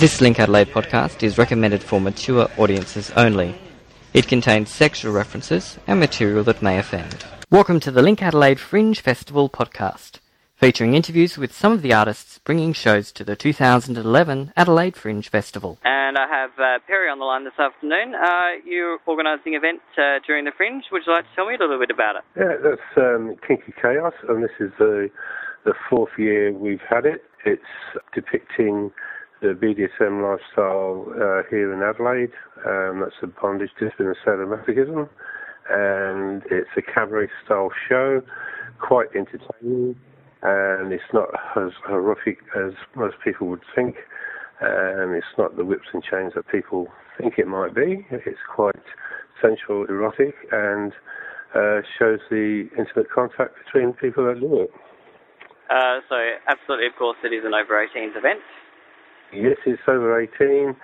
This Link Adelaide podcast is recommended for mature audiences only. It contains sexual references and material that may offend. Welcome to the Link Adelaide Fringe Festival podcast, featuring interviews with some of the artists bringing shows to the 2011 Adelaide Fringe Festival. And I have uh, Perry on the line this afternoon. Uh, you're organising an event uh, during the Fringe. Would you like to tell me a little bit about it? Yeah, that's um, Kinky Kaos, and this is the the fourth year we've had it. It's depicting the BDSM lifestyle uh, here in Adelaide. Um, that's a bondage, discipline, and sadomasochism, and it's a cabaret style show, quite entertaining, and it's not as horrific as most people would think. And it's not the whips and chains that people think it might be. It's quite sensual, erotic, and uh, shows the intimate contact between people that do it. Uh, so, absolutely, of course, it is an over 18s event. Yes, it's over 18.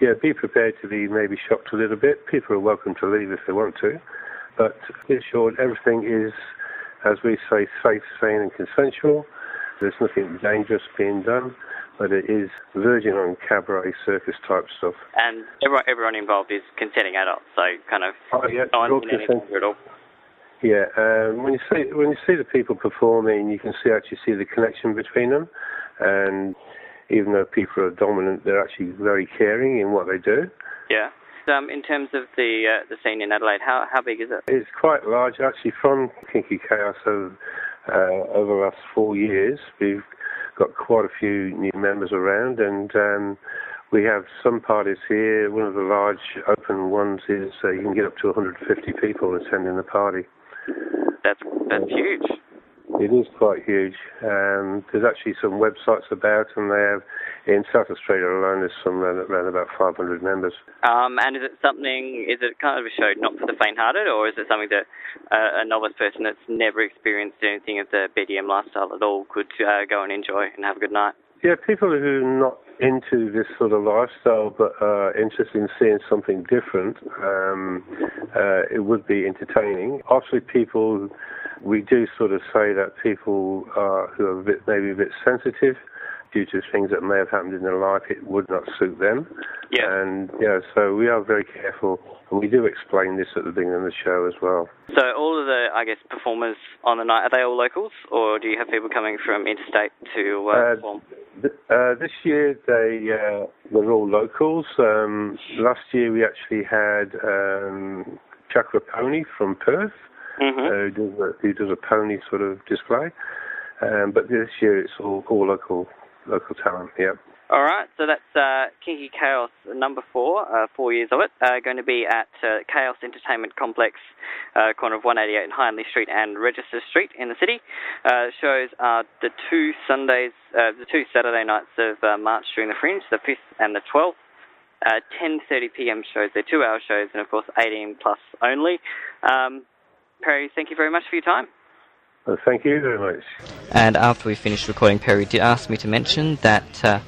Yeah, be prepared to be maybe shocked a little bit. People are welcome to leave if they want to. But in short, everything is, as we say, safe, sane, and consensual. There's nothing dangerous being done, but it is verging on cabaret circus type stuff. And everyone, everyone involved is consenting adults, so kind of Oh, yeah, no one's in any consent- danger at all. Yeah, um, when you see when you see the people performing, you can see actually see the connection between them, and even though people are dominant, they're actually very caring in what they do. Yeah. Um, in terms of the uh, the scene in Adelaide, how how big is it? It's quite large, actually. From Kinky Kaos over, uh, over the last four years, we've got quite a few new members around, and um, we have some parties here. One of the large open ones is uh, you can get up to 150 people attending the party. That's that's huge. It is quite huge. Um, there's actually some websites about, and they have in South Australia alone. There's some around, around about 500 members. Um, and is it something? Is it kind of a show not for the faint-hearted, or is it something that uh, a novice person that's never experienced anything of the BDM lifestyle at all could uh, go and enjoy and have a good night? Yeah, people who are not into this sort of lifestyle but are interested in seeing something different, um, uh, it would be entertaining. Obviously, people, we do sort of say that people are, who are a bit, maybe a bit sensitive due to things that may have happened in their life, it would not suit them. Yeah. And yeah, so we are very careful, and we do explain this at the beginning of the show as well. So all of the, I guess, performers on the night are they all locals, or do you have people coming from interstate to uh, Uh, perform? Th- Uh, this year they uh, were all locals. Um, last year we actually had um, Chakra Pony from Perth, hmm uh, who, does a, who does a pony sort of display. Um, but this year it's all, all local local talent. Yeah. All right, so that's uh, Kinky Kaos number four, uh, four years of it, uh, going to be at uh, Chaos Entertainment Complex, uh, corner of 188 and Hindley Street and Register Street in the city. Uh, shows are the two Sundays, uh, the two Saturday nights of uh, March during the Fringe, the 5th and the 12th. Uh, 10:30 p.m. shows. They're two-hour shows, and of course 18 plus only. Um, Perry, thank you very much for your time. Well, thank you very much. And after we finished recording, Perry did ask me to mention that uh,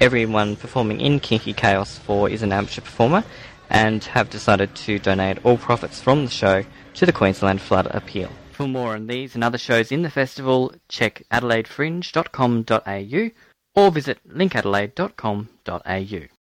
everyone performing in Kinky Kaos 4 is an amateur performer and have decided to donate all profits from the show to the Queensland Flood Appeal. For more on these and other shows in the festival, check adelaidefringe.com.au or visit linkadelaide.com.au.